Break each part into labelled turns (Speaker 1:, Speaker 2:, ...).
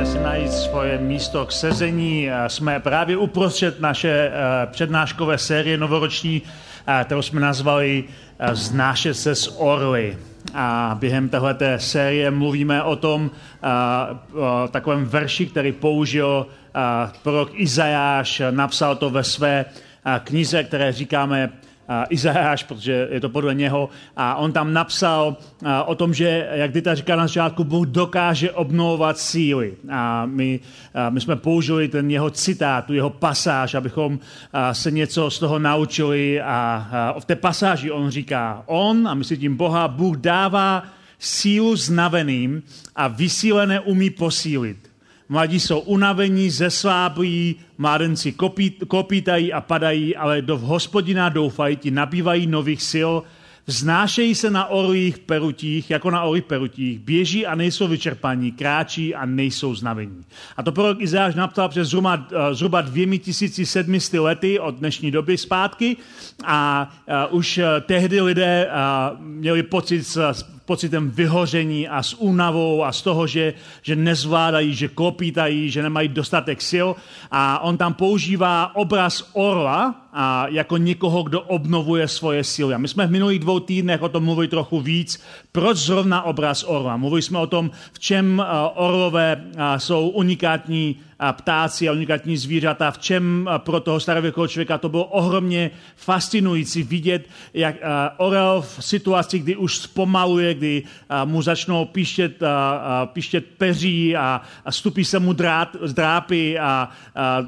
Speaker 1: Můžete si najít svoje místo k sezení. Jsme právě uprostřed naše eh, přednáškové série novoroční, eh, kterou jsme nazvali eh, Znášet se s orly. A během této série mluvíme o tom, o takovém verši, který použil prorok Izajáš, napsal to ve své knize, které říkáme Izajáš, protože je to podle něho. A on tam napsal o tom, že, jak Dita říká na začátku, Bůh dokáže obnovovat síly. A my, my jsme použili ten jeho citát, tu jeho pasáž, abychom se něco z toho naučili. A, v té pasáži on říká, on, a myslí tím Boha, Bůh dává sílu znaveným a vysílené umí posílit. Mladí jsou unavení, zesláblí, mládenci kopí, kopítají a padají, ale do hospodina doufají, ti nabývají nových sil, vznášejí se na orlích perutích, jako na orlích perutích, běží a nejsou vyčerpaní, kráčí a nejsou znavení. A to prorok Izáš napsal přes zhruba, eh, zhruba 2700 lety od dnešní doby zpátky. A, a eh, už eh, tehdy lidé a, měli pocit pocitem vyhoření a s únavou a z toho, že, že nezvládají, že klopítají, že nemají dostatek sil. A on tam používá obraz orla a jako někoho, kdo obnovuje svoje síly. A my jsme v minulých dvou týdnech o tom mluvili trochu víc. Proč zrovna obraz orla? Mluvili jsme o tom, v čem orlové jsou unikátní ptáci a unikátní zvířata, v čem pro toho starověkého člověka to bylo ohromně fascinující vidět, jak orel v situaci, kdy už zpomaluje, kdy mu začnou píštět, píštět peří a, stupí se mu drát, drápy a, a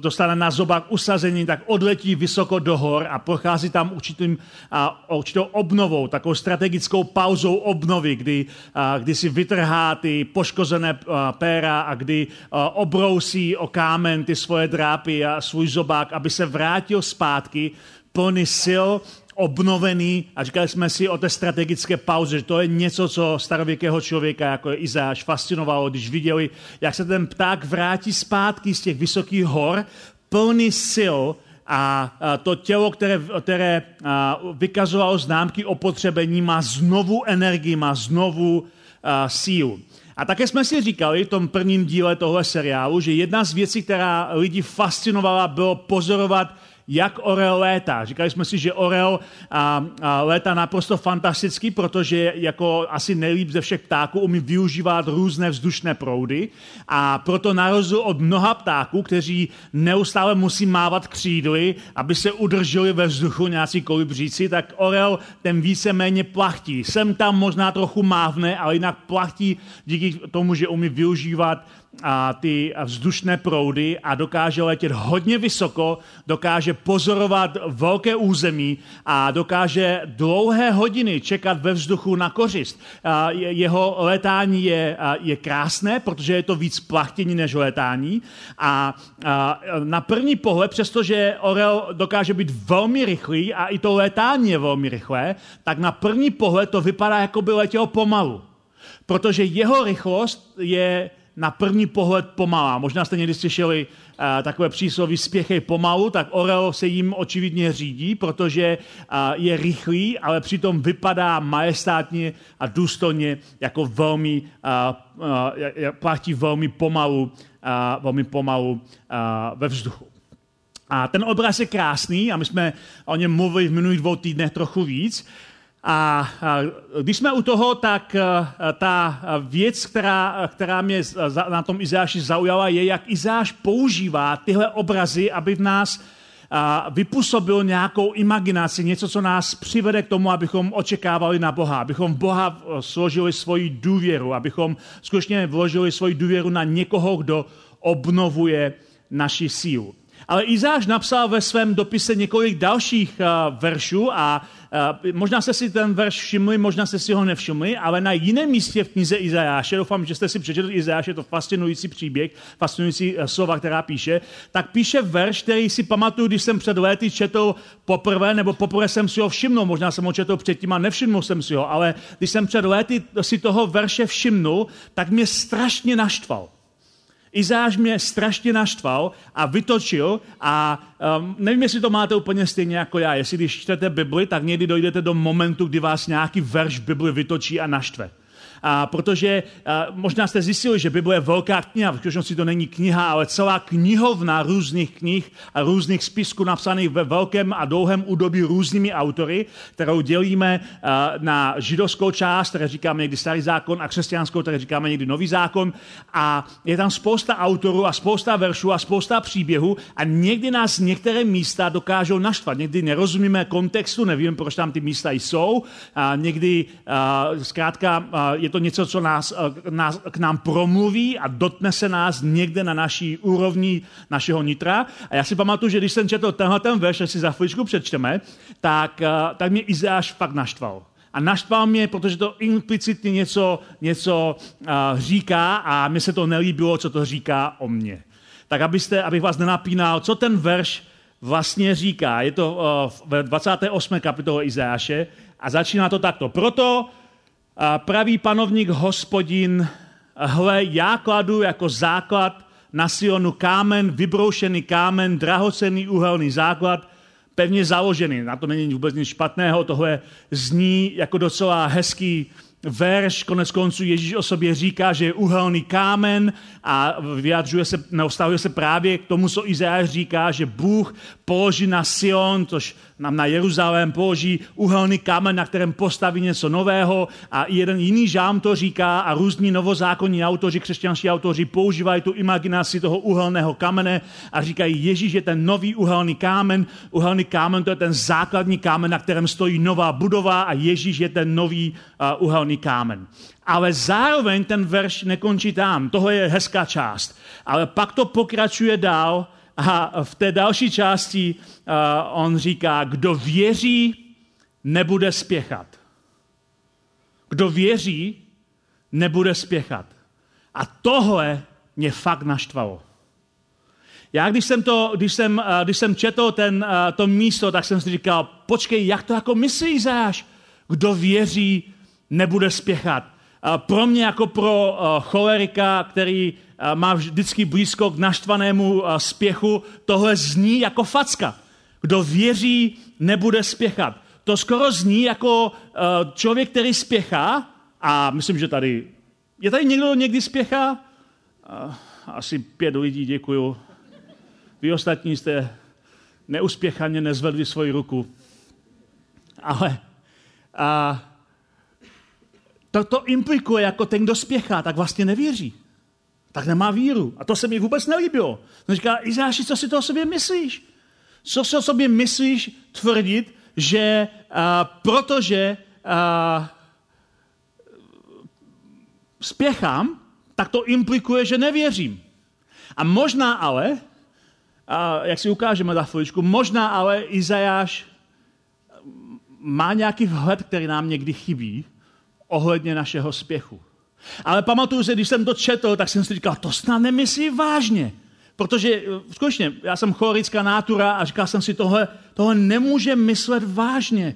Speaker 1: dostane na zobák usazení, tak odletí vysoko do hor a prochází tam určitým, a, určitou obnovou, takovou strategickou pauzou obnovy, kdy, a, kdy si vytrhá ty poškozené péra a kdy ob obrousí o kámen ty svoje drápy a svůj zobák, aby se vrátil zpátky plný sil, obnovený a říkali jsme si o té strategické pauze, že to je něco, co starověkého člověka, jako je Izáš, fascinovalo, když viděli, jak se ten pták vrátí zpátky z těch vysokých hor, plný sil a to tělo, které, které vykazovalo známky opotřebení, má znovu energii, má znovu sílu. A také jsme si říkali v tom prvním díle tohle seriálu, že jedna z věcí, která lidi fascinovala, bylo pozorovat jak orel létá. Říkali jsme si, že orel a, a létá naprosto fantasticky, protože jako asi nejlíp ze všech ptáků umí využívat různé vzdušné proudy a proto na rozdíl od mnoha ptáků, kteří neustále musí mávat křídly, aby se udrželi ve vzduchu nějací kolibříci, tak orel ten víceméně plachtí. Sem tam možná trochu mávne, ale jinak plachtí díky tomu, že umí využívat a ty vzdušné proudy a dokáže letět hodně vysoko, dokáže pozorovat velké území a dokáže dlouhé hodiny čekat ve vzduchu na kořist. Jeho letání je, je krásné, protože je to víc plachtění než letání a, a na první pohled, přestože orel dokáže být velmi rychlý a i to letání je velmi rychlé, tak na první pohled to vypadá, jako by letěl pomalu. Protože jeho rychlost je na první pohled pomalá. Možná jste někdy slyšeli uh, takové přísloví spěchej pomalu, tak orel se jim očividně řídí, protože uh, je rychlý, ale přitom vypadá majestátně a důstojně jako velmi, uh, platí velmi pomalu, velmi pomalu ve vzduchu. A ten obraz je krásný a my jsme o něm mluvili v minulých dvou týdnech trochu víc. A když jsme u toho, tak ta věc, která, která mě na tom Izáši zaujala, je, jak Izáš používá tyhle obrazy, aby v nás vypůsobil nějakou imaginaci, něco, co nás přivede k tomu, abychom očekávali na Boha, abychom v Boha složili svoji důvěru, abychom skutečně vložili svoji důvěru na někoho, kdo obnovuje naši sílu. Ale Izáš napsal ve svém dopise několik dalších veršů a možná jste si ten verš všimli, možná jste si ho nevšimli, ale na jiném místě v knize Izajáše, doufám, že jste si přečetli Izajáše, je to fascinující příběh, fascinující eh, slova, která píše, tak píše verš, který si pamatuju, když jsem před léty četl poprvé, nebo poprvé jsem si ho všimnul, možná jsem ho četl předtím a nevšimnul jsem si ho, ale když jsem před léty si toho verše všimnul, tak mě strašně naštval. Izáš mě strašně naštval a vytočil a um, nevím, jestli to máte úplně stejně jako já. Jestli když čtete Bibli, tak někdy dojdete do momentu, kdy vás nějaký verš Bibli vytočí a naštve. A protože a možná jste zjistili, že Bible je velká kniha, v skutečnosti to není kniha, ale celá knihovna různých knih a různých spisků napsaných ve velkém a dlouhém údobí různými autory, kterou dělíme na židovskou část, které říkáme někdy starý zákon, a křesťanskou, které říkáme někdy nový zákon. A je tam spousta autorů a spousta veršů a spousta příběhů a někdy nás některé místa dokážou naštvat. Někdy nerozumíme kontextu, nevíme, proč tam ty místa jsou. A někdy a, zkrátka a, je to něco, co nás, eh, nás, k nám promluví a dotne se nás někde na naší úrovni našeho nitra. A já si pamatuju, že když jsem četl tenhle ten verš, si za chvíličku přečteme, tak, eh, tak mě Izáš fakt naštval. A naštval mě, protože to implicitně něco, něco uh, říká a mi se to nelíbilo, co to říká o mně. Tak abyste, abych vás nenapínal, co ten verš vlastně říká. Je to uh, ve 28. kapitole Izáše a začíná to takto. Proto a pravý panovník hospodin, hle, já kladu jako základ na Sionu kámen, vybroušený kámen, drahocený uhelný základ, pevně založený. Na to není vůbec nic špatného, tohle zní jako docela hezký verš, konec konců Ježíš o sobě říká, že je uhelný kámen a vyjadřuje se, neustahuje se právě k tomu, co Izajáš říká, že Bůh položí na Sion, což nám na Jeruzalém položí uhelný kámen, na kterém postaví něco nového a jeden jiný žám to říká a různí novozákonní autoři, křesťanští autoři používají tu imaginaci toho uhelného kamene a říkají, Ježíš je ten nový uhelný kámen, uhelný kámen to je ten základní kámen, na kterém stojí nová budova a Ježíš je ten nový uh, uhelný kámen. Ale zároveň ten verš nekončí tam. Tohle je hezká část. Ale pak to pokračuje dál a v té další části on říká, kdo věří, nebude spěchat. Kdo věří, nebude spěchat. A tohle mě fakt naštvalo. Já když jsem, to, když jsem, když jsem četl ten, to místo, tak jsem si říkal, počkej, jak to jako myslíš, Záš? Kdo věří, nebude spěchat. Pro mě jako pro cholerika, který má vždycky blízko k naštvanému spěchu, tohle zní jako facka. Kdo věří, nebude spěchat. To skoro zní jako člověk, který spěchá, a myslím, že tady... Je tady někdo někdy spěchá? Asi pět lidí, děkuju. Vy ostatní jste neuspěchaně nezvedli svoji ruku. Ale a, to, to implikuje, jako ten, kdo spěchá, tak vlastně nevěří. Tak nemá víru. A to se mi vůbec nelíbilo. On říká, Izáši, co si to o sobě myslíš? Co si o sobě myslíš tvrdit, že uh, protože uh, spěchám, tak to implikuje, že nevěřím. A možná ale, a jak si ukážeme za chviličku, možná ale Izajáš má nějaký vhled, který nám někdy chybí, ohledně našeho spěchu. Ale pamatuju se, když jsem to četl, tak jsem si říkal, to snad nemyslí vážně. Protože eh, skutečně, já jsem chorická nátura a říkal jsem si, tohle, tohle nemůže myslet vážně.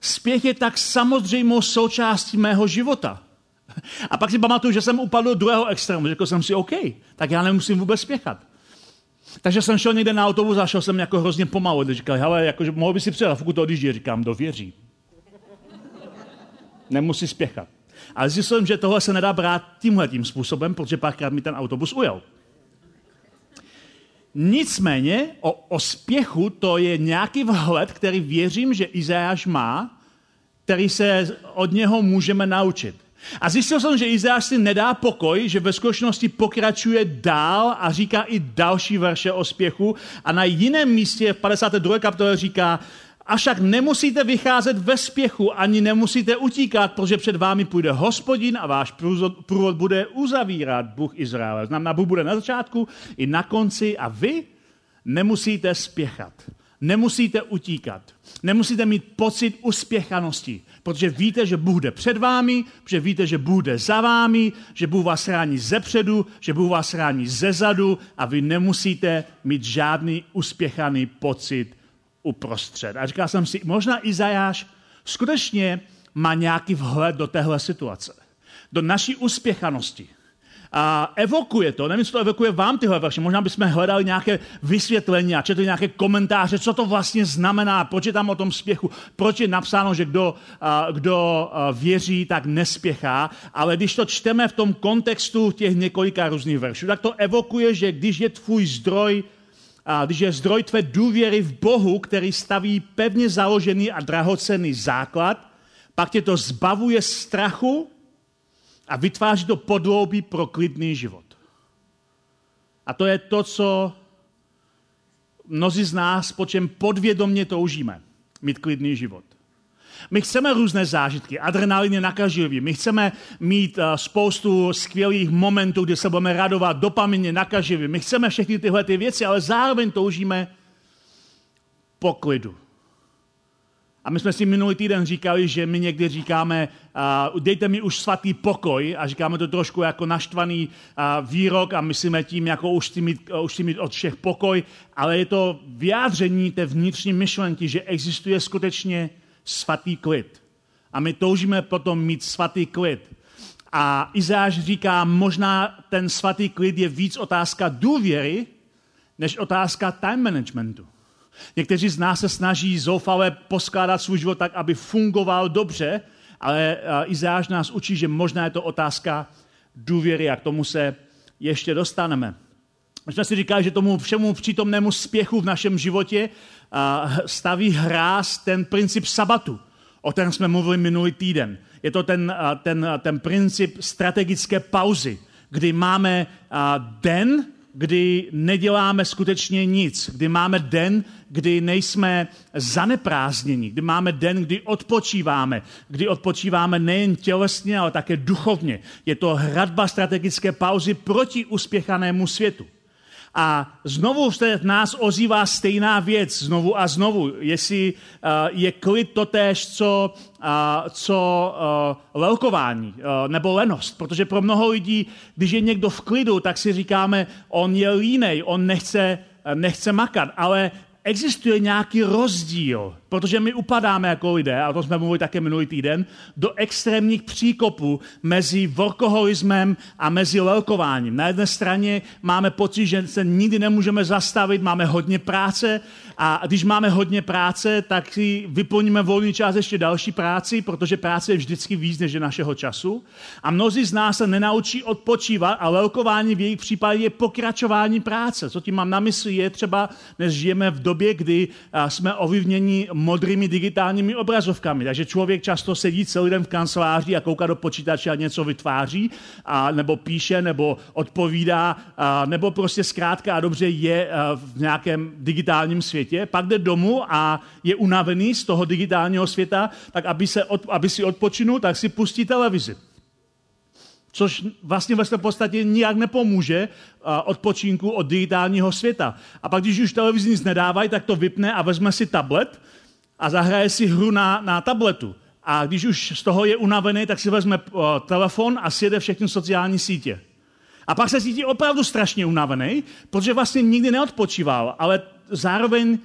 Speaker 1: Spěch je tak samozřejmou součástí mého života. A pak si pamatuju, že jsem upadl do druhého extrému. Řekl jsem si, OK, tak já nemusím vůbec spěchat. Takže jsem šel někde na autobus a šel jsem jako hrozně pomalu. Říkal, hele, jakože mohl by si přijet, pokud to odjíždí, říkám, dověří. Nemusí spěchat. Ale zjistil jsem, že tohle se nedá brát tímhle tím způsobem, protože párkrát mi ten autobus ujel. Nicméně o, o spěchu to je nějaký vhled, který věřím, že Izajáš má, který se od něho můžeme naučit. A zjistil jsem, že Izajáš si nedá pokoj, že ve skutečnosti pokračuje dál a říká i další verše o spěchu. A na jiném místě v 52. kapitole říká, Avšak nemusíte vycházet ve spěchu, ani nemusíte utíkat, protože před vámi půjde hospodin a váš průvod bude uzavírat Bůh Izraele. Znamená, Bůh bude na začátku i na konci a vy nemusíte spěchat. nemusíte utíkat. Nemusíte mít pocit uspěchanosti, protože víte, že Bůh jde před vámi, že víte, že Bůh jde za vámi, že Bůh vás rání ze předu, že Bůh vás rání ze zadu a vy nemusíte mít žádný uspěchaný pocit uprostřed. A říkal jsem si, možná Izajáš skutečně má nějaký vhled do téhle situace, do naší uspěchanosti a evokuje to, nevím, co to evokuje vám tyhle verše, možná bychom hledali nějaké vysvětlení a četli nějaké komentáře, co to vlastně znamená, proč je tam o tom spěchu, proč je napsáno, že kdo, kdo věří, tak nespěchá, ale když to čteme v tom kontextu těch několika různých veršů, tak to evokuje, že když je tvůj zdroj a když je zdroj tvé důvěry v Bohu, který staví pevně založený a drahocenný základ, pak tě to zbavuje strachu a vytváří to podloubí pro klidný život. A to je to, co mnozí z nás, po čem podvědomně toužíme. Mít klidný život. My chceme různé zážitky, adrenalin je nakažlivý, my chceme mít uh, spoustu skvělých momentů, kdy se budeme radovat, dopamin je nakažlivý, my chceme všechny tyhle ty věci, ale zároveň toužíme po klidu. A my jsme si minulý týden říkali, že my někdy říkáme, uh, dejte mi už svatý pokoj a říkáme to trošku jako naštvaný uh, výrok a myslíme tím, jako už si, mít, uh, už si mít od všech pokoj, ale je to vyjádření té vnitřní myšlenky, že existuje skutečně svatý klid. A my toužíme potom mít svatý klid. A Izáš říká, možná ten svatý klid je víc otázka důvěry, než otázka time managementu. Někteří z nás se snaží zoufale poskládat svůj život tak, aby fungoval dobře, ale Izáš nás učí, že možná je to otázka důvěry a k tomu se ještě dostaneme. Jsme si říkali, že tomu všemu přítomnému spěchu v našem životě staví hráz ten princip sabatu, o kterém jsme mluvili minulý týden. Je to ten, ten, ten princip strategické pauzy, kdy máme den, kdy neděláme skutečně nic, kdy máme den, kdy nejsme zaneprázdněni, kdy máme den, kdy odpočíváme, kdy odpočíváme nejen tělesně, ale také duchovně. Je to hradba strategické pauzy proti uspěchanému světu. A znovu se v nás ozývá stejná věc, znovu a znovu. Jestli uh, je klid totéž, co, uh, co uh, lelkování uh, nebo lenost. Protože pro mnoho lidí, když je někdo v klidu, tak si říkáme, on je línej, on nechce, nechce makat. Ale existuje nějaký rozdíl, protože my upadáme jako lidé, a to jsme mluvili také minulý týden, do extrémních příkopů mezi workoholismem a mezi lelkováním. Na jedné straně máme pocit, že se nikdy nemůžeme zastavit, máme hodně práce a když máme hodně práce, tak si vyplníme volný čas ještě další práci, protože práce je vždycky víc než našeho času. A mnozí z nás se nenaučí odpočívat a lelkování v jejich případě je pokračování práce. Co tím mám na mysli je třeba, než žijeme v době, kdy jsme ovlivněni modrými digitálními obrazovkami. Takže člověk často sedí celý den v kanceláři a kouká do počítače a něco vytváří, a, nebo píše, nebo odpovídá, a, nebo prostě zkrátka a dobře je v nějakém digitálním světě. Pak jde domů a je unavený z toho digitálního světa, tak aby, se od, aby si odpočinul, tak si pustí televizi což vlastně ve své podstatě nijak nepomůže odpočinku od digitálního světa. A pak, když už televizi nic nedávají, tak to vypne a vezme si tablet a zahraje si hru na, na tabletu. A když už z toho je unavený, tak si vezme telefon a sjede všechny sociální sítě. A pak se cítí opravdu strašně unavený, protože vlastně nikdy neodpočíval, ale zároveň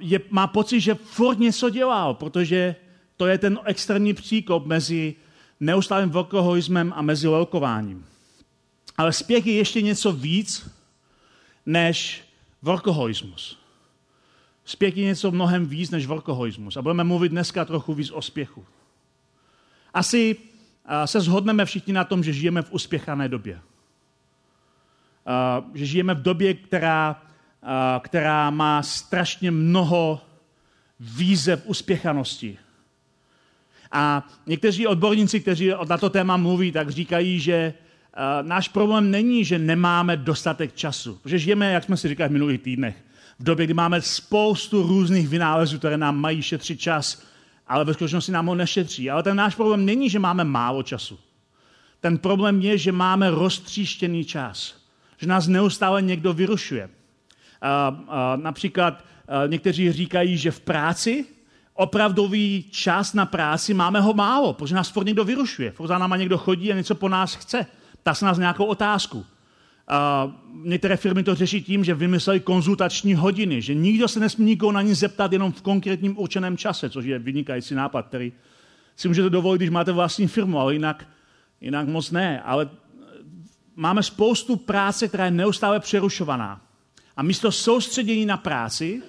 Speaker 1: je, má pocit, že furt něco dělal, protože to je ten extrémní příkop mezi neustálým workoholismem a mezi lelkováním. Ale spěch je ještě něco víc než workoholismus. Spěch je něco mnohem víc než workoholismus. A budeme mluvit dneska trochu víc o spěchu. Asi se shodneme všichni na tom, že žijeme v uspěchané době. Že žijeme v době, která, která má strašně mnoho výzev uspěchanosti. A někteří odborníci, kteří na to téma mluví, tak říkají, že náš problém není, že nemáme dostatek času. Protože žijeme, jak jsme si říkali v minulých týdnech, v době, kdy máme spoustu různých vynálezů, které nám mají šetřit čas, ale ve skutečnosti nám ho nešetří. Ale ten náš problém není, že máme málo času. Ten problém je, že máme roztříštěný čas. Že nás neustále někdo vyrušuje. Uh, uh, například někteří říkají, že v práci opravdový čas na práci máme ho málo, protože nás furt někdo vyrušuje. Furt za náma někdo chodí a něco po nás chce. Ptá se nás nějakou otázku. A některé firmy to řeší tím, že vymysleli konzultační hodiny, že nikdo se nesmí nikoho na ní zeptat jenom v konkrétním určeném čase, což je vynikající nápad, který si můžete dovolit, když máte vlastní firmu, ale jinak, jinak moc ne. Ale máme spoustu práce, která je neustále přerušovaná. A místo soustředění na práci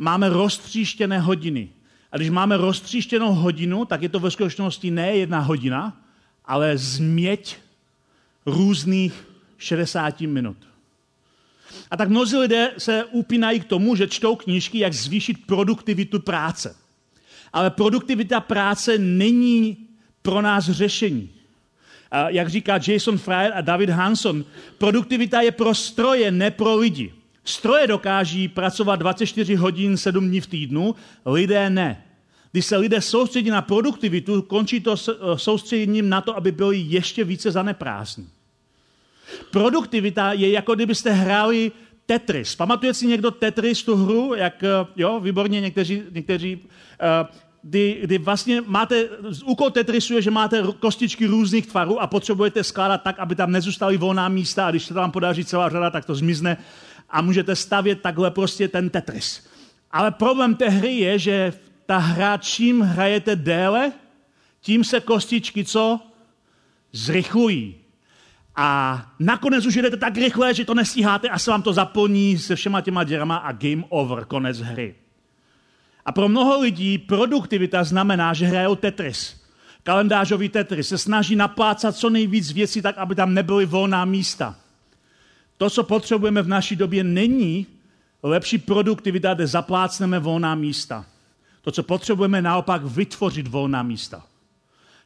Speaker 1: máme roztříštěné hodiny. A když máme roztříštěnou hodinu, tak je to ve skutečnosti ne jedna hodina, ale změť různých 60 minut. A tak mnozí lidé se upínají k tomu, že čtou knížky, jak zvýšit produktivitu práce. Ale produktivita práce není pro nás řešení. Jak říká Jason Fryer a David Hanson, produktivita je pro stroje, ne pro lidi. Stroje dokáží pracovat 24 hodin 7 dní v týdnu, lidé ne. Když se lidé soustředí na produktivitu, končí to soustředěním na to, aby byli ještě více zaneprázdní. Produktivita je jako kdybyste hráli Tetris. Pamatuje si někdo Tetris, tu hru? Jak, eh, jo, výborně, někteří, někteří uh, kdy, kdy vlastně máte, úkol Tetrisu je, že máte kostičky různých tvarů a potřebujete skládat tak, aby tam nezůstaly volná místa a když se tam podaří celá řada, tak to zmizne a můžete stavět takhle prostě ten Tetris. Ale problém té hry je, že ta hra, čím hrajete déle, tím se kostičky co? Zrychlují. A nakonec už jdete tak rychle, že to nestíháte a se vám to zaplní se všema těma děrama a game over, konec hry. A pro mnoho lidí produktivita znamená, že hrajou Tetris. Kalendářový Tetris se snaží naplácat co nejvíc věcí tak, aby tam nebyly volná místa. To, co potřebujeme v naší době, není lepší produktivita, kde zaplácneme volná místa. To, co potřebujeme, naopak vytvořit volná místa.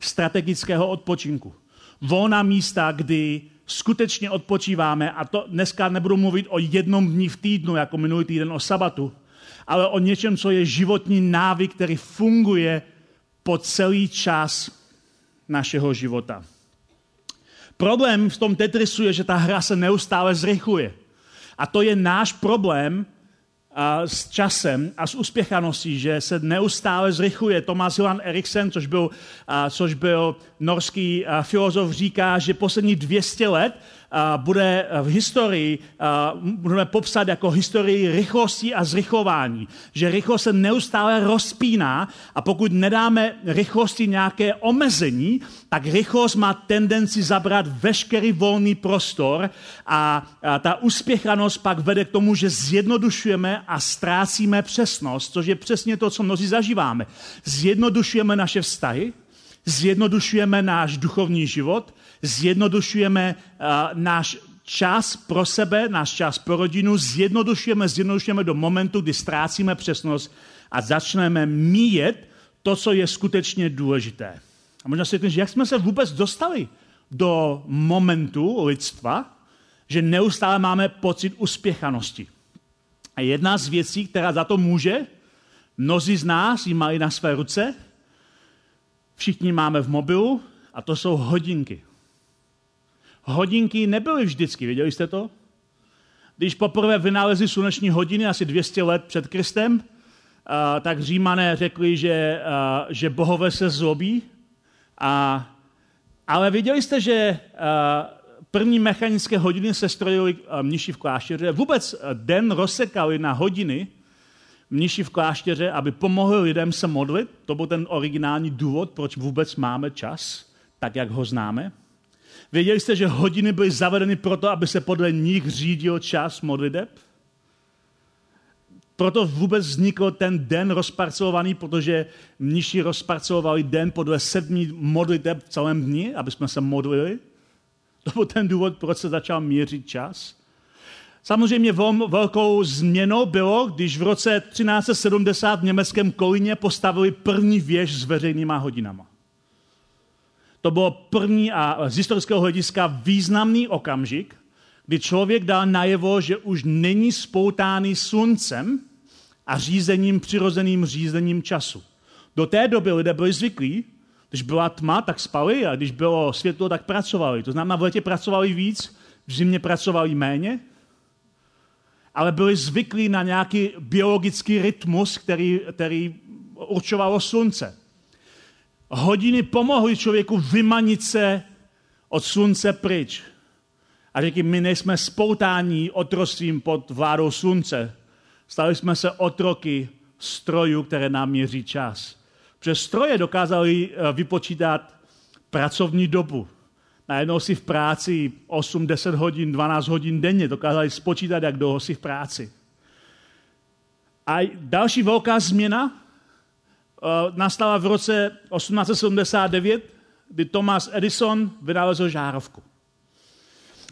Speaker 1: Strategického odpočinku. Volná místa, kdy skutečně odpočíváme, a to dneska nebudu mluvit o jednom dní v týdnu, jako minulý týden o sabatu, ale o něčem, co je životní návyk, který funguje po celý čas našeho života. Problém v tom Tetrisu je, že ta hra se neustále zrychluje. A to je náš problém a s časem a s uspěchaností, že se neustále zrychluje. Thomas Johan Eriksen, což byl, a, což byl norský a, filozof, říká, že poslední 200 let bude v historii, budeme popsat jako historii rychlosti a zrychlování. Že rychlost se neustále rozpíná a pokud nedáme rychlosti nějaké omezení, tak rychlost má tendenci zabrat veškerý volný prostor a, ta uspěchanost pak vede k tomu, že zjednodušujeme a ztrácíme přesnost, což je přesně to, co mnozí zažíváme. Zjednodušujeme naše vztahy, zjednodušujeme náš duchovní život, zjednodušujeme uh, náš čas pro sebe, náš čas pro rodinu, zjednodušujeme, zjednodušujeme do momentu, kdy ztrácíme přesnost a začneme míjet to, co je skutečně důležité. A možná si říkáte, jak jsme se vůbec dostali do momentu lidstva, že neustále máme pocit uspěchanosti. A jedna z věcí, která za to může, mnozí z nás ji mají na své ruce, všichni máme v mobilu, a to jsou hodinky. Hodinky nebyly vždycky, věděli jste to? Když poprvé vynalezli sluneční hodiny asi 200 let před Kristem, tak římané řekli, že, že bohové se zlobí. A, ale věděli jste, že první mechanické hodiny se strojily mniši v klášteře. Vůbec den rozsekali na hodiny mniši v klášteře, aby pomohli lidem se modlit. To byl ten originální důvod, proč vůbec máme čas, tak jak ho známe. Věděli jste, že hodiny byly zavedeny proto, aby se podle nich řídil čas modliteb? Proto vůbec vznikl ten den rozparcelovaný, protože mniši rozparcelovali den podle sedmi modliteb v celém dni, aby jsme se modlili. To byl ten důvod, proč se začal měřit čas. Samozřejmě velkou změnou bylo, když v roce 1370 v německém Kolíně postavili první věž s veřejnýma hodinama. To bylo první a z historického hlediska významný okamžik, kdy člověk dal najevo, že už není spoutáný sluncem a řízením, přirozeným řízením času. Do té doby lidé byli zvyklí, když byla tma, tak spali a když bylo světlo, tak pracovali. To znamená, v letě pracovali víc, v zimě pracovali méně. ale byli zvyklí na nějaký biologický rytmus, který, který určovalo slunce. Hodiny pomohly člověku vymanit se od slunce pryč. A řekli, my nejsme spoutání otrostvím pod vládou slunce. Stali jsme se otroky strojů, které nám měří čas. Přes stroje dokázali eh, vypočítat pracovní dobu. Najednou si v práci 8, 10 hodin, 12 hodin denně dokázali spočítat, jak dlouho si v práci. A další velká změna nastala v roce 1879, kdy Thomas Edison vynalezl žárovku.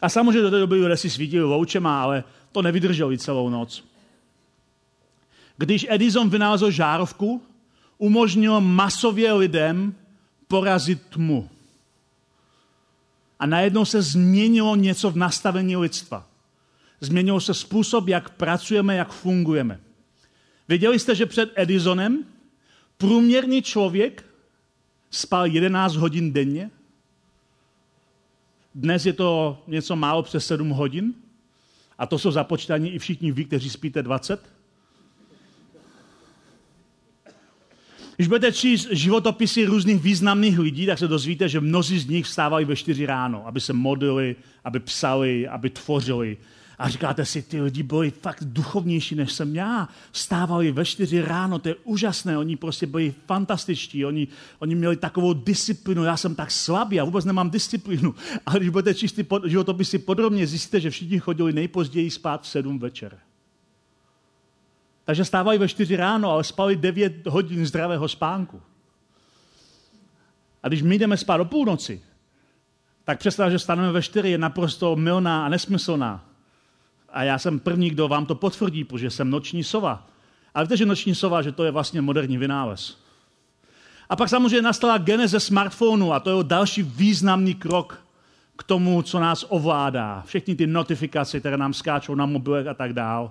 Speaker 1: A samozřejmě do té doby lidé si svítili loučema, ale to nevydrželi celou noc. Když Edison vynalezl žárovku, umožnil masově lidem porazit tmu. A najednou se změnilo něco v nastavení lidstva. Změnil se způsob, jak pracujeme, jak fungujeme. Věděli jste, že před Edisonem průměrný člověk spal 11 hodin denně? Dnes je to něco málo přes 7 hodin. A to jsou započítaní i všichni vy, kteří spíte 20. Když budete číst životopisy různých významných lidí, tak se dozvíte, že mnozí z nich vstávali ve 4 ráno, aby se modlili, aby psali, aby tvořili. A říkáte si, ty lidi byli fakt duchovnější, než jsem já. Vstávali ve 4 ráno, to je úžasné, oni prostě byli fantastičtí, oni, oni měli takovou disciplinu, já jsem tak slabý, já vůbec nemám disciplínu. Ale když budete číst ty životopisy podrobně, zjistíte, že všichni chodili nejpozději spát v 7 večer. Takže stávali ve 4 ráno, ale spali 9 hodin zdravého spánku. A když my jdeme spát o půlnoci, tak představa, že staneme ve 4 je naprosto milná a nesmyslná. A já jsem první, kdo vám to potvrdí, protože jsem noční sova. Ale víte, že noční sova, že to je vlastně moderní vynález. A pak samozřejmě nastala geneze smartphonu a to je další významný krok k tomu, co nás ovládá. Všechny ty notifikace, které nám skáčou na mobilech a tak dále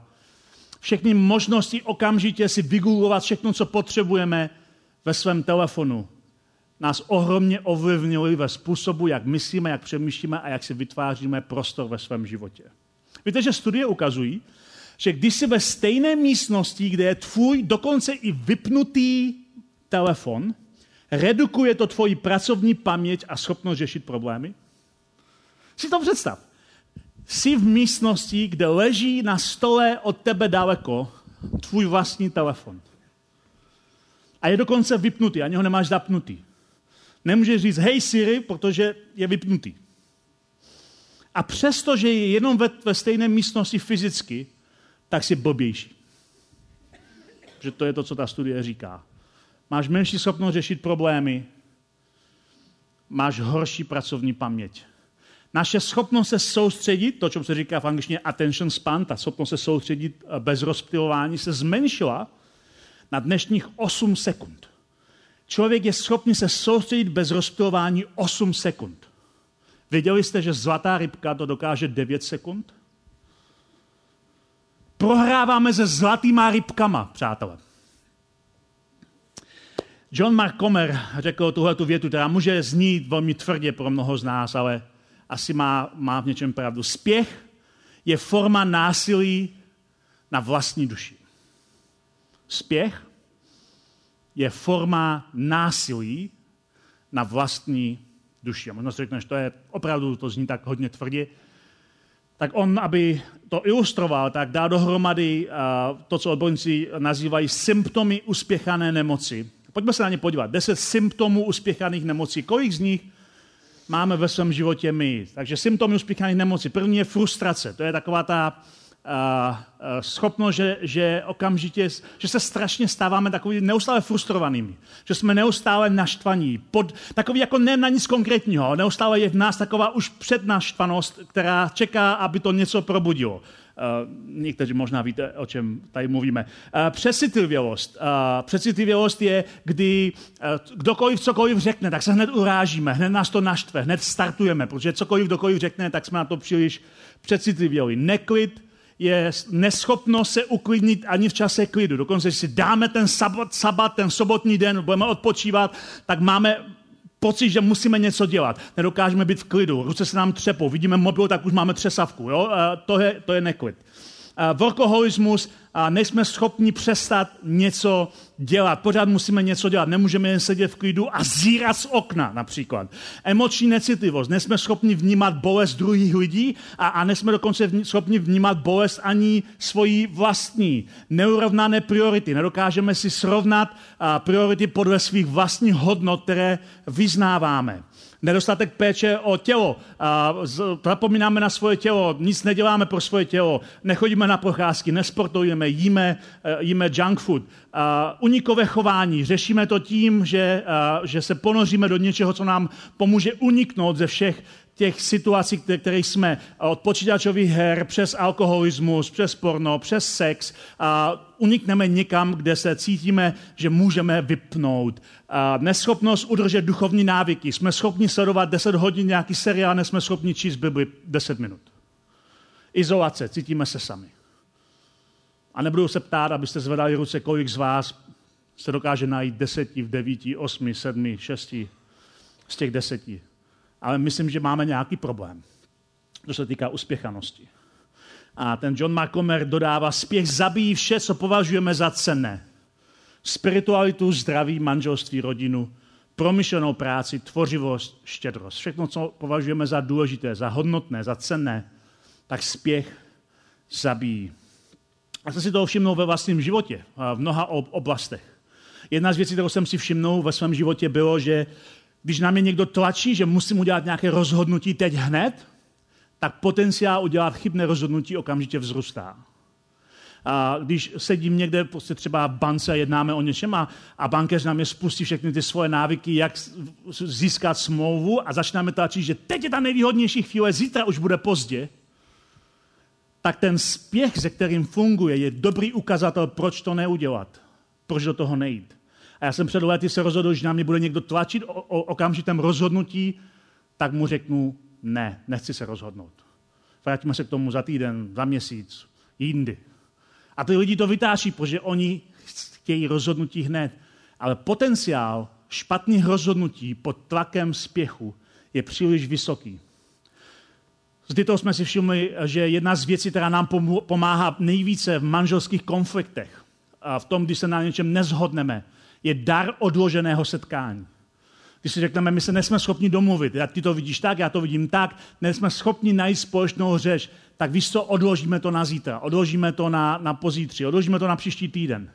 Speaker 1: všechny možnosti okamžitě si vygooglovat všechno, co potřebujeme ve svém telefonu. Nás ohromně ovlivnili ve způsobu, jak myslíme, jak přemýšlíme a jak si vytváříme prostor ve svém životě. Víte, že studie ukazují, že když jsi ve stejné místnosti, kde je tvůj dokonce i vypnutý telefon, redukuje to tvoji pracovní paměť a schopnost řešit problémy? Si to představ jsi v místnosti, kde leží na stole od tebe daleko tvůj vlastní telefon. A je dokonce vypnutý, ani ho nemáš zapnutý. Nemůžeš říct hej Siri, protože je vypnutý. A přesto, že je jenom ve, ve stejné místnosti fyzicky, tak si blbější. Že to je to, co ta studie říká. Máš menší schopnost řešit problémy, máš horší pracovní paměť. Naše schopnost se soustředit, to, čemu se říká v angličtině attention span, ta schopnost se soustředit eh, bez rozptilování, se zmenšila na dnešních 8 sekund. Člověk je schopný se soustředit bez rozptilování 8 sekund. Věděli jste, že zlatá rybka to dokáže 9 sekund? Prohráváme se zlatýma rybkama, přátelé. John Mark Comer řekl tuhle tu větu, která může znít velmi tvrdě pro mnoho z nás, ale asi má, má v něčem pravdu. Spěch je forma násilí na vlastní duši. Spěch je forma násilí na vlastní duši. A možná si řekneš, to je opravdu, to zní tak hodně tvrdě. Tak on, aby to ilustroval, tak dá dohromady uh, to, co odborníci nazývají symptomy uspěchané nemoci. Pojďme se na ně podívat. Deset symptomů uspěchaných nemocí. Kolik z nich máme ve svém životě my. Takže symptomy uspěchaných nemocí. První je frustrace. To je taková ta schopnost, že, že okamžitě, že se strašně stáváme takový neustále frustrovanými. Že jsme neustále naštvaní. Pod, takový jako ne na nic konkrétního. Neustále je v nás taková už přednaštvanost, která čeká, aby to něco probudilo. Uh, někteří možná víte, o čem tady mluvíme. Uh, přecitlivělost. Uh, přecitlivělost je, kdy kdokoliv cokoliv řekne, tak se hned urážíme, hned nás to naštve, hned startujeme, protože cokoliv kdokoliv řekne, tak jsme na to příliš přecitlivěli. Neklid je neschopnost se uklidnit ani v čase klidu. Dokonce, když si dáme ten sabat, sabat, ten sobotní den, budeme odpočívat, tak máme pocit, že musíme něco dělat. Nedokážeme být v klidu, ruce se nám třepou, vidíme mobil, tak už máme třesavku. Jo? To, je, to je neklid. Workoholismus a nejsme schopni přestat něco dělat. Pořád musíme něco dělat. Nemůžeme jen sedět v klidu a zírat z okna například. Emoční necitlivost. Nejsme schopni vnímat bolest druhých lidí a, a nejsme dokonce vní, schopni vnímat bolest ani svoji vlastní. Neurovnané priority. Nedokážeme si srovnat a, priority podle svých vlastních hodnot, které vyznáváme nedostatek péče o tělo. A zapomínáme na svoje tělo, nic neděláme pro svoje tělo, nechodíme na procházky, nesportujeme, jíme, e, jíme junk food. A unikové chování, řešíme to tím, že, a, že se ponoříme do něčeho, co nám pomůže uniknout ze všech těch situací, které jsme od počítačových her přes alkoholismus, přes porno, přes sex a unikneme někam, kde se cítíme, že můžeme vypnout. Neschopnost udržet duchovní návyky. Jsme schopni sledovat 10 hodin nějaký seriál, nejsme schopni číst Bibli 10 minut. Izolace, cítíme se sami. A nebudu se ptát, abyste zvedali ruce, kolik z vás se dokáže najít deseti v devíti, osmi, sedmi, šesti z těch deseti ale myslím, že máme nějaký problém, co se týká uspěchanosti. A ten John Markomer dodává, spěch zabíjí vše, co považujeme za cenné. Spiritualitu, zdraví, manželství, rodinu, promyšlenou práci, tvořivost, štědrost. Všechno, co považujeme za důležité, za hodnotné, za cenné, tak spěch zabíjí. A jsem si toho všimnul ve vlastním životě, v mnoha oblastech. Jedna z věcí, kterou jsem si všimnul ve svém životě, bylo, že když na mě někdo tlačí, že musím udělat nějaké rozhodnutí teď hned, tak potenciál udělat chybné rozhodnutí okamžitě vzrůstá. A když sedím někde prostě třeba v bance a jednáme o něčem a, a bankéř nám je spustí všechny ty svoje návyky, jak získat smlouvu a začínáme tlačit, že teď je ta nejvýhodnější chvíle, zítra už bude pozdě, tak ten spěch, se kterým funguje, je dobrý ukazatel, proč to neudělat, proč do toho nejít. A já jsem před lety se rozhodl, že na mě bude někdo tlačit o, o okamžitém rozhodnutí, tak mu řeknu, ne, nechci se rozhodnout. Vrátíme se k tomu za týden, za měsíc, jindy. A ty lidi to vytáčí, protože oni chtějí rozhodnutí hned. Ale potenciál špatných rozhodnutí pod tlakem spěchu je příliš vysoký. Z toho jsme si všimli, že jedna z věcí, která nám pomáhá nejvíce v manželských konfliktech, a v tom, když se na něčem nezhodneme, je dar odloženého setkání. Když si řekneme, my se nejsme schopni domluvit, jak ty to vidíš tak, já to vidím tak, nejsme schopni najít společnou řeč, tak víš co, odložíme to na zítra, odložíme to na, na pozítří, odložíme to na příští týden.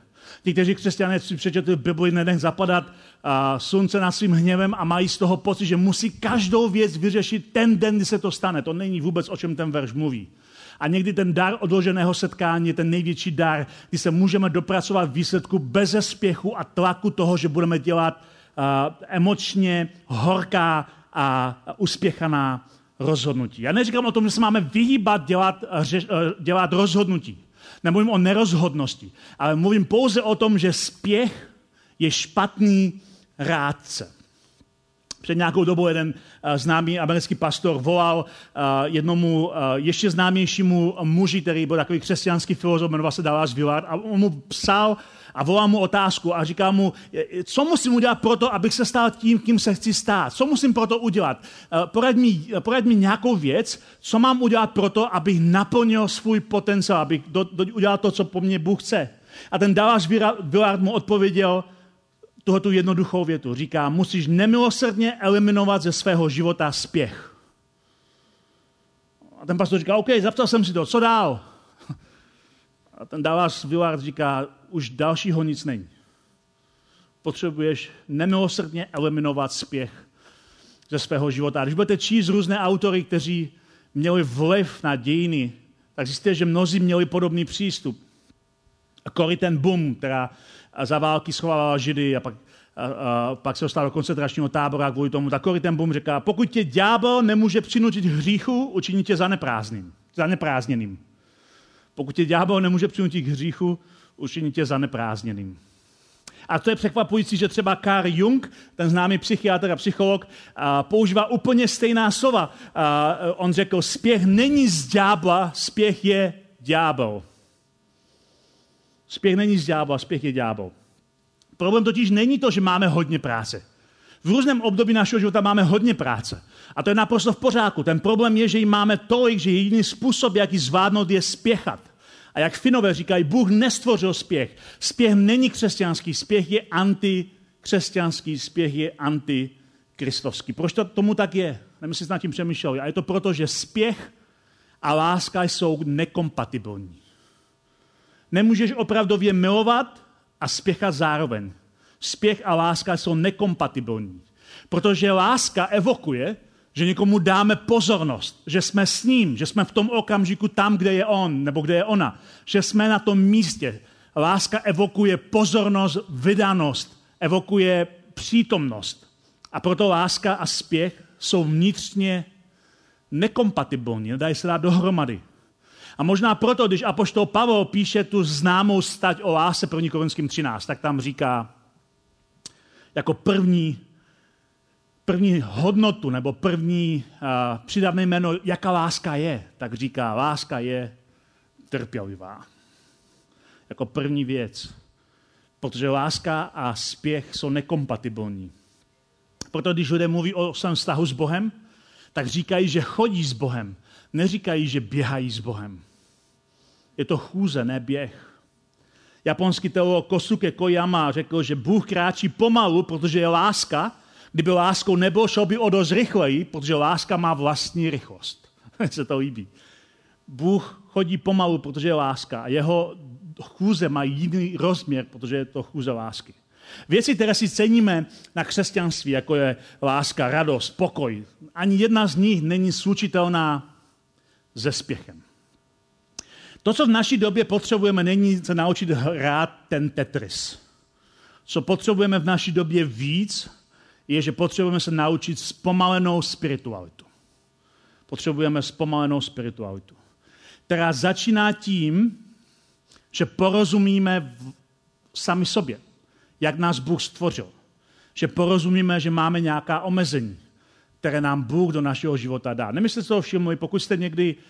Speaker 1: Ti, kteří křesťané si přečetli Bibli, nenech zapadat uh, slunce nad svým hněvem a mají z toho pocit, že musí každou věc vyřešit ten den, kdy se to stane. To není vůbec, o čem ten verš mluví. A někdy ten dar odloženého setkání je ten největší dar, kdy se můžeme dopracovat výsledku bez spěchu a tlaku toho, že budeme dělat emočně horká a uspěchaná rozhodnutí. Já neříkám o tom, že se máme vyhýbat dělat, řeš, dělat rozhodnutí. Nemluvím o nerozhodnosti, ale mluvím pouze o tom, že spěch je špatný rádce. Před nějakou dobou jeden známý americký pastor volal jednomu ještě známějšímu muži, který byl takový křesťanský filozof, jmenoval se Dallas Willard, a on mu psal a volal mu otázku a říká mu, co musím udělat pro to, abych se stal tím, kým se chci stát? Co musím pro to udělat? Poraď mi, poraď mi nějakou věc, co mám udělat pro to, abych naplnil svůj potenciál, abych do, do, udělal to, co po mně Bůh chce. A ten Dallas Willard mu odpověděl, tuhletu jednoduchou větu. Říká, musíš nemilosrdně eliminovat ze svého života spěch. A ten pastor říká, OK, zapsal jsem si to, co dál? A ten Dallas Willard říká, už dalšího nic není. Potřebuješ nemilosrdně eliminovat spěch ze svého života. A když budete číst různé autory, kteří měli vliv na dějiny, tak zjistíte, že mnozí měli podobný přístup. Cory ten Boom, která za války schovávala Židy a pak, a, a, pak se dostal do koncentračního tábora kvůli tomu. Tak Cory ten Boom říká, pokud tě ďábel nemůže přinutit hříchu, učiní tě zaneprázdněným. Pokud tě ďábel nemůže přinutit k hříchu, učiní tě zaneprázdněným. A to je překvapující, že třeba Carl Jung, ten známý psychiatr a psycholog, používá úplně stejná slova. On řekl, spěch není z ďábla, spěch je ďábel. Spěch není z ďábla, spěch je ďábel. Problém totiž není to, že máme hodně práce. V různém období našeho života máme hodně práce. A to je naprosto v pořádku. Ten problém je, že ji máme tolik, že jediný způsob, jak ji zvládnout, je spěchat. A jak Finové říkají, Bůh nestvořil spěch. Spěch není křesťanský, spěch je antikřesťanský, spěch je antikristovský. Proč to tomu tak je? Nevím, jestli nad tím přemýšleli. A je to proto, že spěch a láska jsou nekompatibilní. Nemůžeš opravdově milovat a spěchat zároveň. Spěch a láska jsou nekompatibilní. Protože láska evokuje, že někomu dáme pozornost, že jsme s ním, že jsme v tom okamžiku tam, kde je on nebo kde je ona, že jsme na tom místě. Láska evokuje pozornost, vydanost, evokuje přítomnost. A proto láska a spěch jsou vnitřně nekompatibilní, nedají se dát dohromady. A možná proto, když Apoštol Pavel píše tu známou stať o lásce 1. Korinským 13, tak tam říká jako první, první hodnotu nebo první uh, přidavné jméno, jaká láska je, tak říká, láska je trpělivá. Jako první věc. Protože láska a spěch jsou nekompatibilní. Proto když lidé mluví o svém vztahu s Bohem, tak říkají, že chodí s Bohem. Neříkají, že běhají s Bohem. Je to chůze, ne běh. Japonský teolog Kosuke Koyama řekl, že Bůh kráčí pomalu, protože je láska. Kdyby láskou nebyl, šel by o dost rychleji, protože láska má vlastní rychlost. se to líbí. Bůh chodí pomalu, protože je láska jeho chůze mají jiný rozměr, protože je to chůze lásky. Věci, které si ceníme na křesťanství, jako je láska, radost, pokoj, ani jedna z nich není slučitelná se spěchem. To, co v naší době potřebujeme, není se naučit hrát ten Tetris. Co potřebujeme v naší době víc, je, že potřebujeme se naučit zpomalenou spiritualitu. Potřebujeme zpomalenou spiritualitu, která začíná tím, že porozumíme sami sobě jak nás Bůh stvořil. Že porozumíme, že máme nějaká omezení, které nám Bůh do našeho života dá. Nemyslete to všimli, pokud jste někdy uh,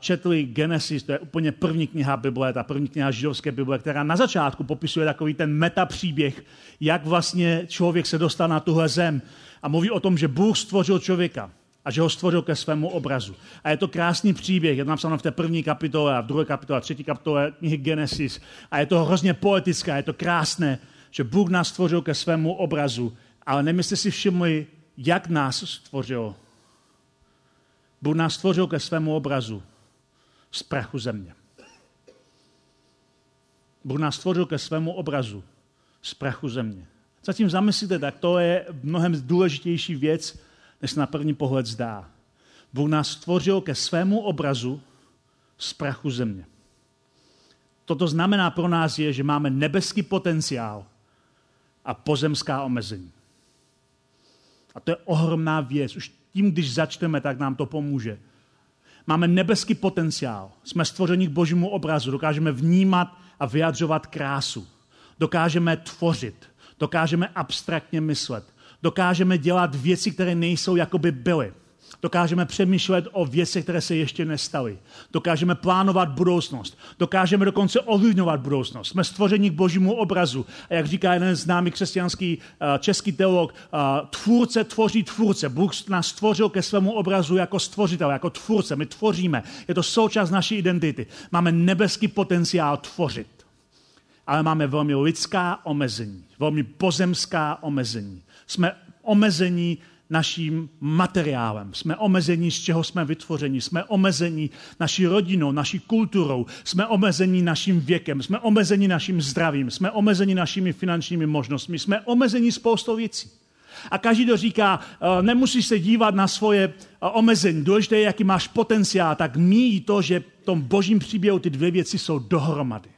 Speaker 1: četli Genesis, to je úplně první kniha Bible, ta první kniha židovské Bible, která na začátku popisuje takový ten metapříběh, jak vlastně člověk se dostal na tuhle zem a mluví o tom, že Bůh stvořil člověka a že ho stvořil ke svému obrazu. A je to krásný příběh, je to napsáno v té první kapitole a v druhé kapitole a třetí kapitole knihy Genesis a je to hrozně poetické, je to krásné že Bůh nás stvořil ke svému obrazu, ale nemyslíte si všimli, jak nás stvořil. Bůh nás stvořil ke svému obrazu z prachu země. Bůh nás stvořil ke svému obrazu z prachu země. Zatím zamyslíte, tak to je mnohem důležitější věc, než na první pohled zdá. Bůh nás stvořil ke svému obrazu z prachu země. Toto znamená pro nás je, že máme nebeský potenciál, a pozemská omezení. A to je ohromná věc. Už tím, když začneme, tak nám to pomůže. Máme nebeský potenciál. Jsme stvořeni k božímu obrazu. Dokážeme vnímat a vyjadřovat krásu. Dokážeme tvořit. Dokážeme abstraktně myslet. Dokážeme dělat věci, které nejsou, jako by byly. Dokážeme přemýšlet o věcech, které se ještě nestaly. Dokážeme plánovat budoucnost. Dokážeme dokonce ovlivňovat budoucnost. Jsme stvořeni k božímu obrazu. A jak říká jeden známý křesťanský uh, český teolog, uh, tvůrce tvoří tvůrce. Bůh nás stvořil ke svému obrazu jako stvořitel, jako tvůrce. My tvoříme. Je to součást naší identity. Máme nebeský potenciál tvořit. Ale máme velmi lidská omezení, velmi pozemská omezení. Jsme omezení naším materiálem. Jsme omezení, z čeho jsme vytvořeni. Jsme omezení naší rodinou, naší kulturou. Jsme omezení naším věkem. Jsme omezení naším zdravím. Jsme omezení našimi finančními možnostmi. Jsme omezení spoustou věcí. A každý, kdo říká, eh, nemusíš se dívat na svoje eh, omezení, důležité je, jaký máš potenciál, tak míjí to, že v tom božím příběhu ty dvě věci jsou dohromady.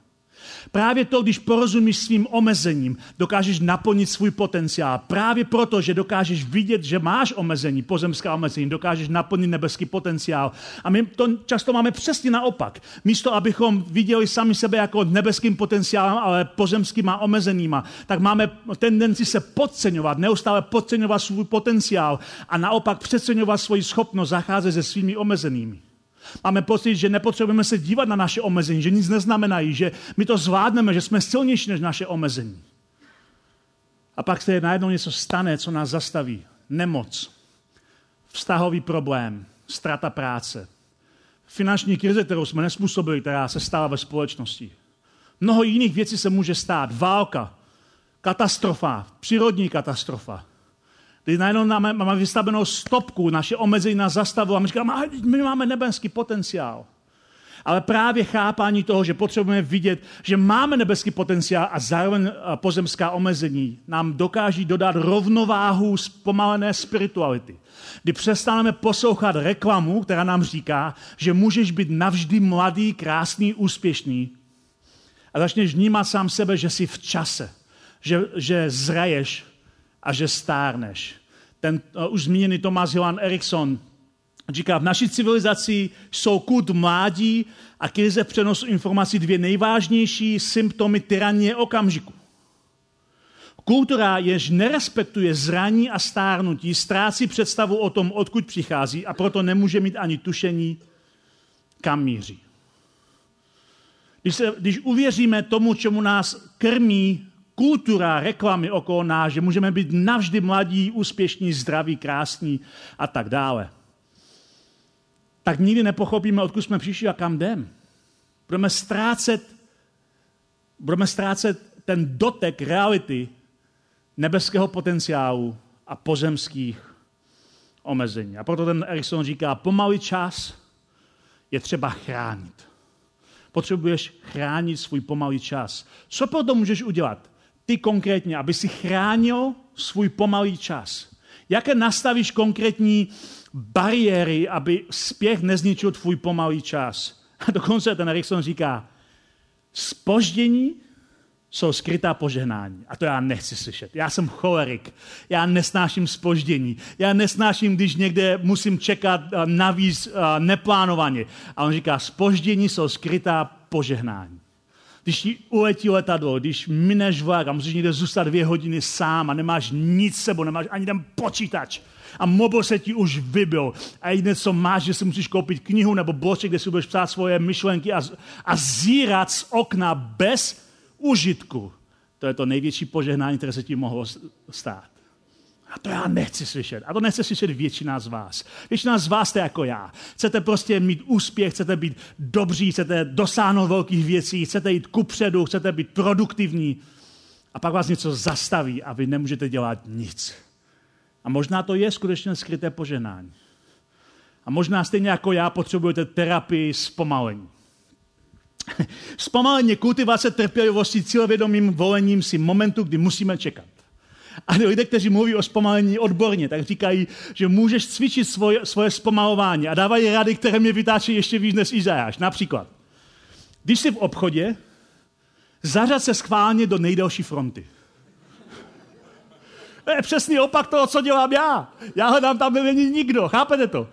Speaker 1: Právě to, když porozumíš svým omezením, dokážeš naplnit svůj potenciál. Právě proto, že dokážeš vidět, že máš omezení, pozemská omezení, dokážeš naplnit nebeský potenciál. A my to často máme přesně naopak. Místo, abychom viděli sami sebe jako nebeským potenciálem, ale pozemskýma omezenýma, tak máme tendenci se podceňovat, neustále podceňovat svůj potenciál a naopak přeceňovat svoji schopnost zacházet se svými omezenými. Máme pocit, že nepotřebujeme se dívat na naše omezení, že nic neznamenají, že my to zvládneme, že jsme silnější než naše omezení. A pak se najednou něco stane, co nás zastaví. Nemoc, vztahový problém, strata práce, finanční krize, kterou jsme nespůsobili, která se stala ve společnosti. Mnoho jiných věcí se může stát. Válka, katastrofa, přírodní katastrofa. Kdy najednou máme, máme vystavenou stopku, naše omezení na zastavu a my říkáme, my máme nebenský potenciál. Ale právě chápání toho, že potřebujeme vidět, že máme nebeský potenciál a zároveň eh, pozemská omezení, nám dokáží dodat rovnováhu zpomalené spirituality. Kdy přestaneme poslouchat reklamu, která nám říká, že můžeš být navždy mladý, krásný, úspěšný a začneš vnímat sám sebe, že jsi v čase, že, že zraješ a že stárneš. Ten uh, už zmíněný Tomás Johan Eriksson Říká, v naší civilizaci jsou kult mládí a krize přenosu informací dvě nejvážnější symptomy tyranie okamžiku. Kultura, jež nerespektuje zraní a stárnutí, ztrácí představu o tom, odkud přichází a proto nemůže mít ani tušení, kam míří. Když, se, když uvěříme tomu, čemu nás krmí kultura reklamy okolo nás, že můžeme být navždy mladí, úspěšní, zdraví, krásní a tak dále, tak nikdy nepochopíme, odkud jsme přišli a kam jdem. Budeme ztrácet, budeme ztrácet ten dotek reality nebeského potenciálu a pozemských omezení. A proto ten Erikson říká, pomalý čas je třeba chránit. Potřebuješ chránit svůj pomalý čas. Co proto můžeš udělat? Ty konkrétně, aby si chránil svůj pomalý čas. Jaké nastavíš konkrétní bariéry, aby spěch nezničil tvůj pomalý čas. A dokonce ten Erikson říká, spoždění jsou skrytá požehnání. A to já nechci slyšet. Já jsem cholerik. Já nesnáším spoždění. Já nesnáším, když někde musím čekat navíc neplánovaně. A on říká, spoždění jsou skrytá požehnání. Když ti uletí letadlo, když mineš vlak a musíš někde zůstat dvě hodiny sám a nemáš nic sebou, nemáš ani ten počítač, a mobil se ti už vybil a jediné, co máš, že si musíš koupit knihu nebo bloček, kde si budeš psát svoje myšlenky a, a zírat z okna bez užitku. To je to největší požehnání, které se ti mohlo stát. A to já nechci slyšet. A to nechce slyšet většina z vás. Většina z vás jste jako já. Chcete prostě mít úspěch, chcete být dobří, chcete dosáhnout velkých věcí, chcete jít kupředu, chcete být produktivní. A pak vás něco zastaví a vy nemůžete dělat nic. A možná to je skutečně skryté poženání. A možná stejně jako já potřebujete terapii zpomalení. Zpomalení kultivace trpělivosti cílevědomým volením si momentu, kdy musíme čekat. A lidé, kteří mluví o zpomalení odborně, tak říkají, že můžeš cvičit svoje, svoje zpomalování a dávají rady, které mě vytáčí ještě víc než Izajáš. Například, když jsi v obchodě, zařad se schválně do nejdelší fronty. To je přesný opak toho, co dělám já. Já hledám tam, kde není nikdo. Chápete to?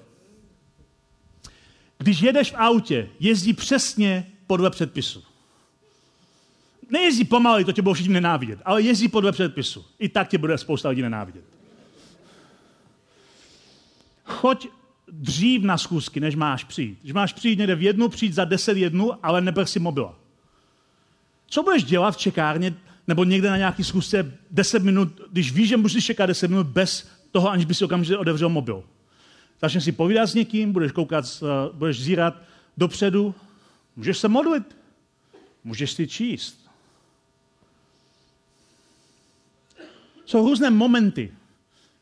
Speaker 1: Když jedeš v autě, jezdí přesně podle předpisu. Nejezdí pomalu, to tě budou všichni nenávidět, ale jezdí podle předpisu. I tak tě bude spousta lidí nenávidět. Choď dřív na schůzky, než máš přijít. Když máš přijít někde v jednu, přijít za deset jednu, ale neber si mobila. Co budeš dělat v čekárně nebo někde na nějaký schůzce 10 minut, když víš, že musíš čekat 10 minut bez toho, aniž by si okamžitě otevřel mobil. Začneš si povídat s někým, budeš koukat, uh, budeš zírat dopředu, můžeš se modlit, můžeš si číst. Jsou různé momenty,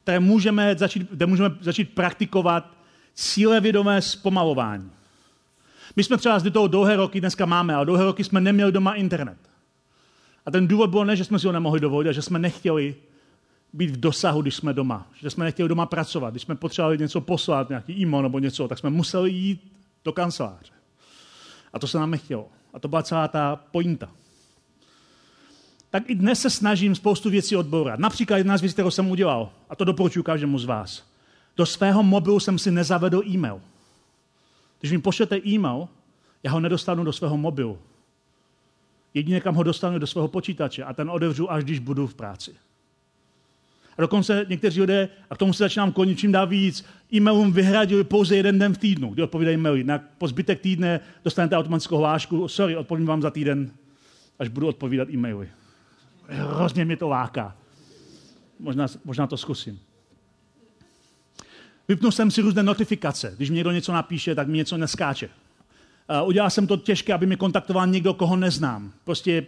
Speaker 1: které můžeme začít, kde můžeme začít praktikovat cílevědomé zpomalování. My jsme třeba zde toho dlouhé roky dneska máme, ale dlouhé roky jsme neměli doma internet. A ten důvod byl ne, že jsme si ho nemohli dovolit, a že jsme nechtěli být v dosahu, když jsme doma. Že jsme nechtěli doma pracovat. Když jsme potřebovali něco poslat, nějaký e-mail nebo něco, tak jsme museli jít do kanceláře. A to se nám nechtělo. A to byla celá ta pointa. Tak i dnes se snažím spoustu věcí odbourat. Například jedna z věcí, kterou jsem udělal, a to doporučuji každému z vás. Do svého mobilu jsem si nezavedl e-mail. Když mi pošlete e-mail, já ho nedostanu do svého mobilu. Jedině kam ho dostanu do svého počítače a ten odevřu, až když budu v práci. A dokonce někteří lidé, a k tomu se začínám klonit čím dá víc, e-mailům vyhradili pouze jeden den v týdnu, kdy odpovídají maily. Na, po zbytek týdne dostanete automatickou hlášku, sorry, odpovím vám za týden, až budu odpovídat e-maily. Hrozně mě to láká. Možná, možná to zkusím. Vypnul jsem si různé notifikace. Když mi někdo něco napíše, tak mi něco neskáče. Udělal jsem to těžké, aby mě kontaktoval někdo, koho neznám. Prostě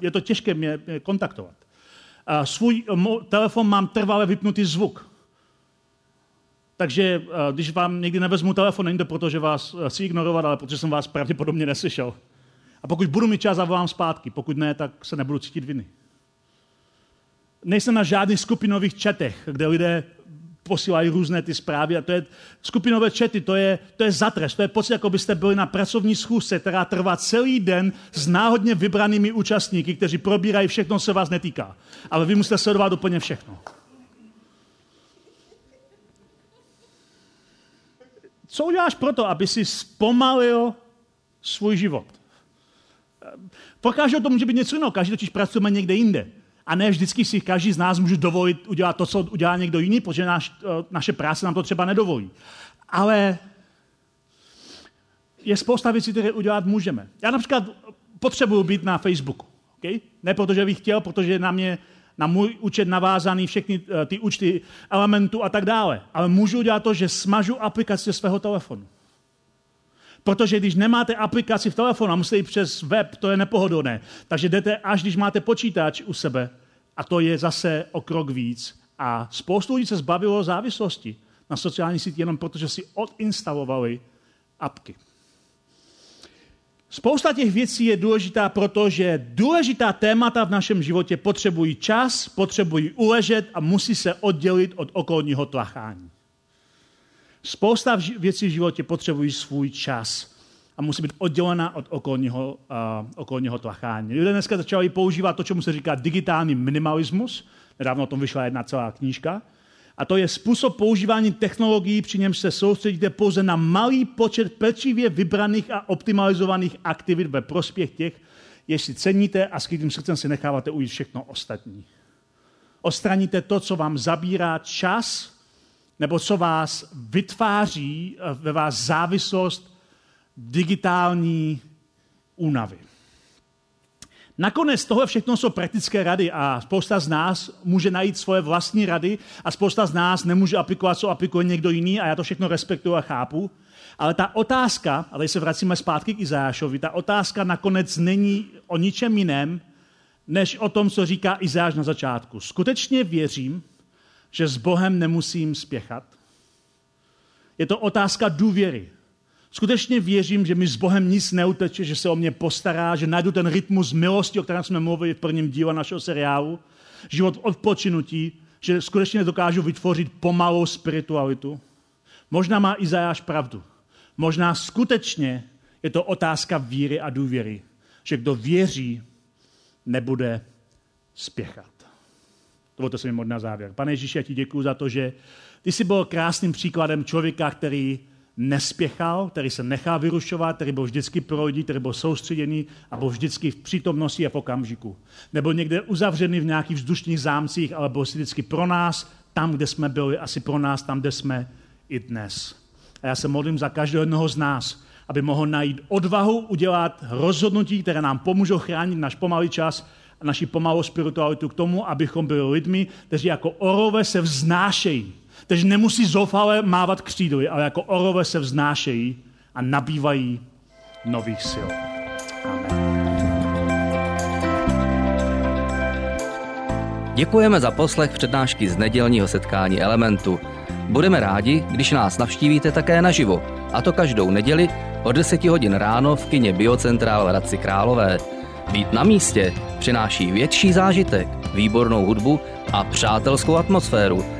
Speaker 1: je to těžké mě kontaktovat. Svůj telefon mám trvale vypnutý zvuk. Takže když vám někdy nevezmu telefon, není to proto, že vás chci ignorovat, ale protože jsem vás pravděpodobně neslyšel. A pokud budu mít čas, zavolám zpátky. Pokud ne, tak se nebudu cítit viny. Nejsem na žádných skupinových četech, kde lidé posílají různé ty zprávy a to je skupinové čety, to je, to je zatrest, to je pocit, jako byste byli na pracovní schůzce, která trvá celý den s náhodně vybranými účastníky, kteří probírají všechno, co se vás netýká. Ale vy musíte sledovat úplně všechno. Co uděláš proto, aby si zpomalil svůj život? Pro každého to může být něco jiného, každý totiž pracujeme někde jinde. A ne vždycky si každý z nás může dovolit udělat to, co udělá někdo jiný, protože naš, eh, naše práce nám to třeba nedovolí. Ale je spousta věcí, které udělat můžeme. Já například potřebuji být na Facebooku. Okay? Ne protože bych chtěl, protože na mě na můj účet navázaný všechny eh, ty účty elementů a tak dále. Ale můžu udělat to, že smažu aplikaci svého telefonu. Protože když nemáte aplikaci v telefonu a musíte jít přes web, to je nepohodlné. Takže jdete, až když máte počítač u sebe, a to je zase o krok víc. A spoustu lidí se zbavilo závislosti na sociální síti jenom protože si odinstalovali apky. Spousta těch věcí je důležitá, protože důležitá témata v našem životě potřebují čas, potřebují uležet a musí se oddělit od okolního tlachání. Spousta věcí v životě potřebují svůj čas a musí být oddělena od okolního, uh, okolního tlachání. Lidé dneska začali používat to, čemu se říká digitální minimalismus. Nedávno o tom vyšla jedna celá knížka. A to je způsob používání technologií, při němž se soustředíte pouze na malý počet pečlivě vybraných a optimalizovaných aktivit ve prospěch těch, jež si ceníte a s kterým srdcem si necháváte ujít všechno ostatní. Ostraníte to, co vám zabírá čas nebo co vás vytváří eh, ve vás závislost digitální únavy. Nakonec tohle všechno jsou praktické rady a spousta z nás může najít svoje vlastní rady a spousta z nás nemůže aplikovat, co aplikuje někdo jiný a já to všechno respektuju a chápu. Ale ta otázka, a tady se vracíme zpátky k Izášovi, ta otázka nakonec není o ničem jiném, než o tom, co říká Izáš na začátku. Skutečně věřím, že s Bohem nemusím spěchat. Je to otázka důvěry. Skutečně věřím, že mi s Bohem nic neuteče, že se o mě postará, že najdu ten rytmus milosti, o kterém jsme mluvili v prvním díle našeho seriálu, život odpočinutí, že skutečně dokážu vytvořit pomalou spiritualitu. Možná má Izajáš pravdu. Možná skutečně je to otázka víry a důvěry, že kdo věří, nebude spěchat. Dovolte se mi na závěr. Pane Ježíši, já ti děkuji za to, že ty jsi byl krásným příkladem člověka, který nespěchal, který se nechal vyrušovat, který byl vždycky pro lidi, který byl soustředěný a byl vždycky v přítomnosti a v okamžiku. Nebyl někde uzavřený v nějakých vzdušných zámcích, ale byl vždycky pro nás, tam, kde jsme byli, asi pro nás, tam, kde jsme i dnes. A já se modlím za každého jednoho z nás, aby mohl najít odvahu udělat rozhodnutí, které nám pomůžou chránit náš pomalý čas a naši pomalou spiritualitu k tomu, abychom byli lidmi, kteří jako orové se vznášejí. Kteří nemusí zoufale mávat křídly, ale jako orové se vznášejí a nabývají nových sil. Amen.
Speaker 2: Děkujeme za poslech přednášky z nedělního setkání Elementu. Budeme rádi, když nás navštívíte také naživo, a to každou neděli od 10 hodin ráno v kině Biocentrál v Hradci Králové. Být na místě přináší větší zážitek, výbornou hudbu a přátelskou atmosféru.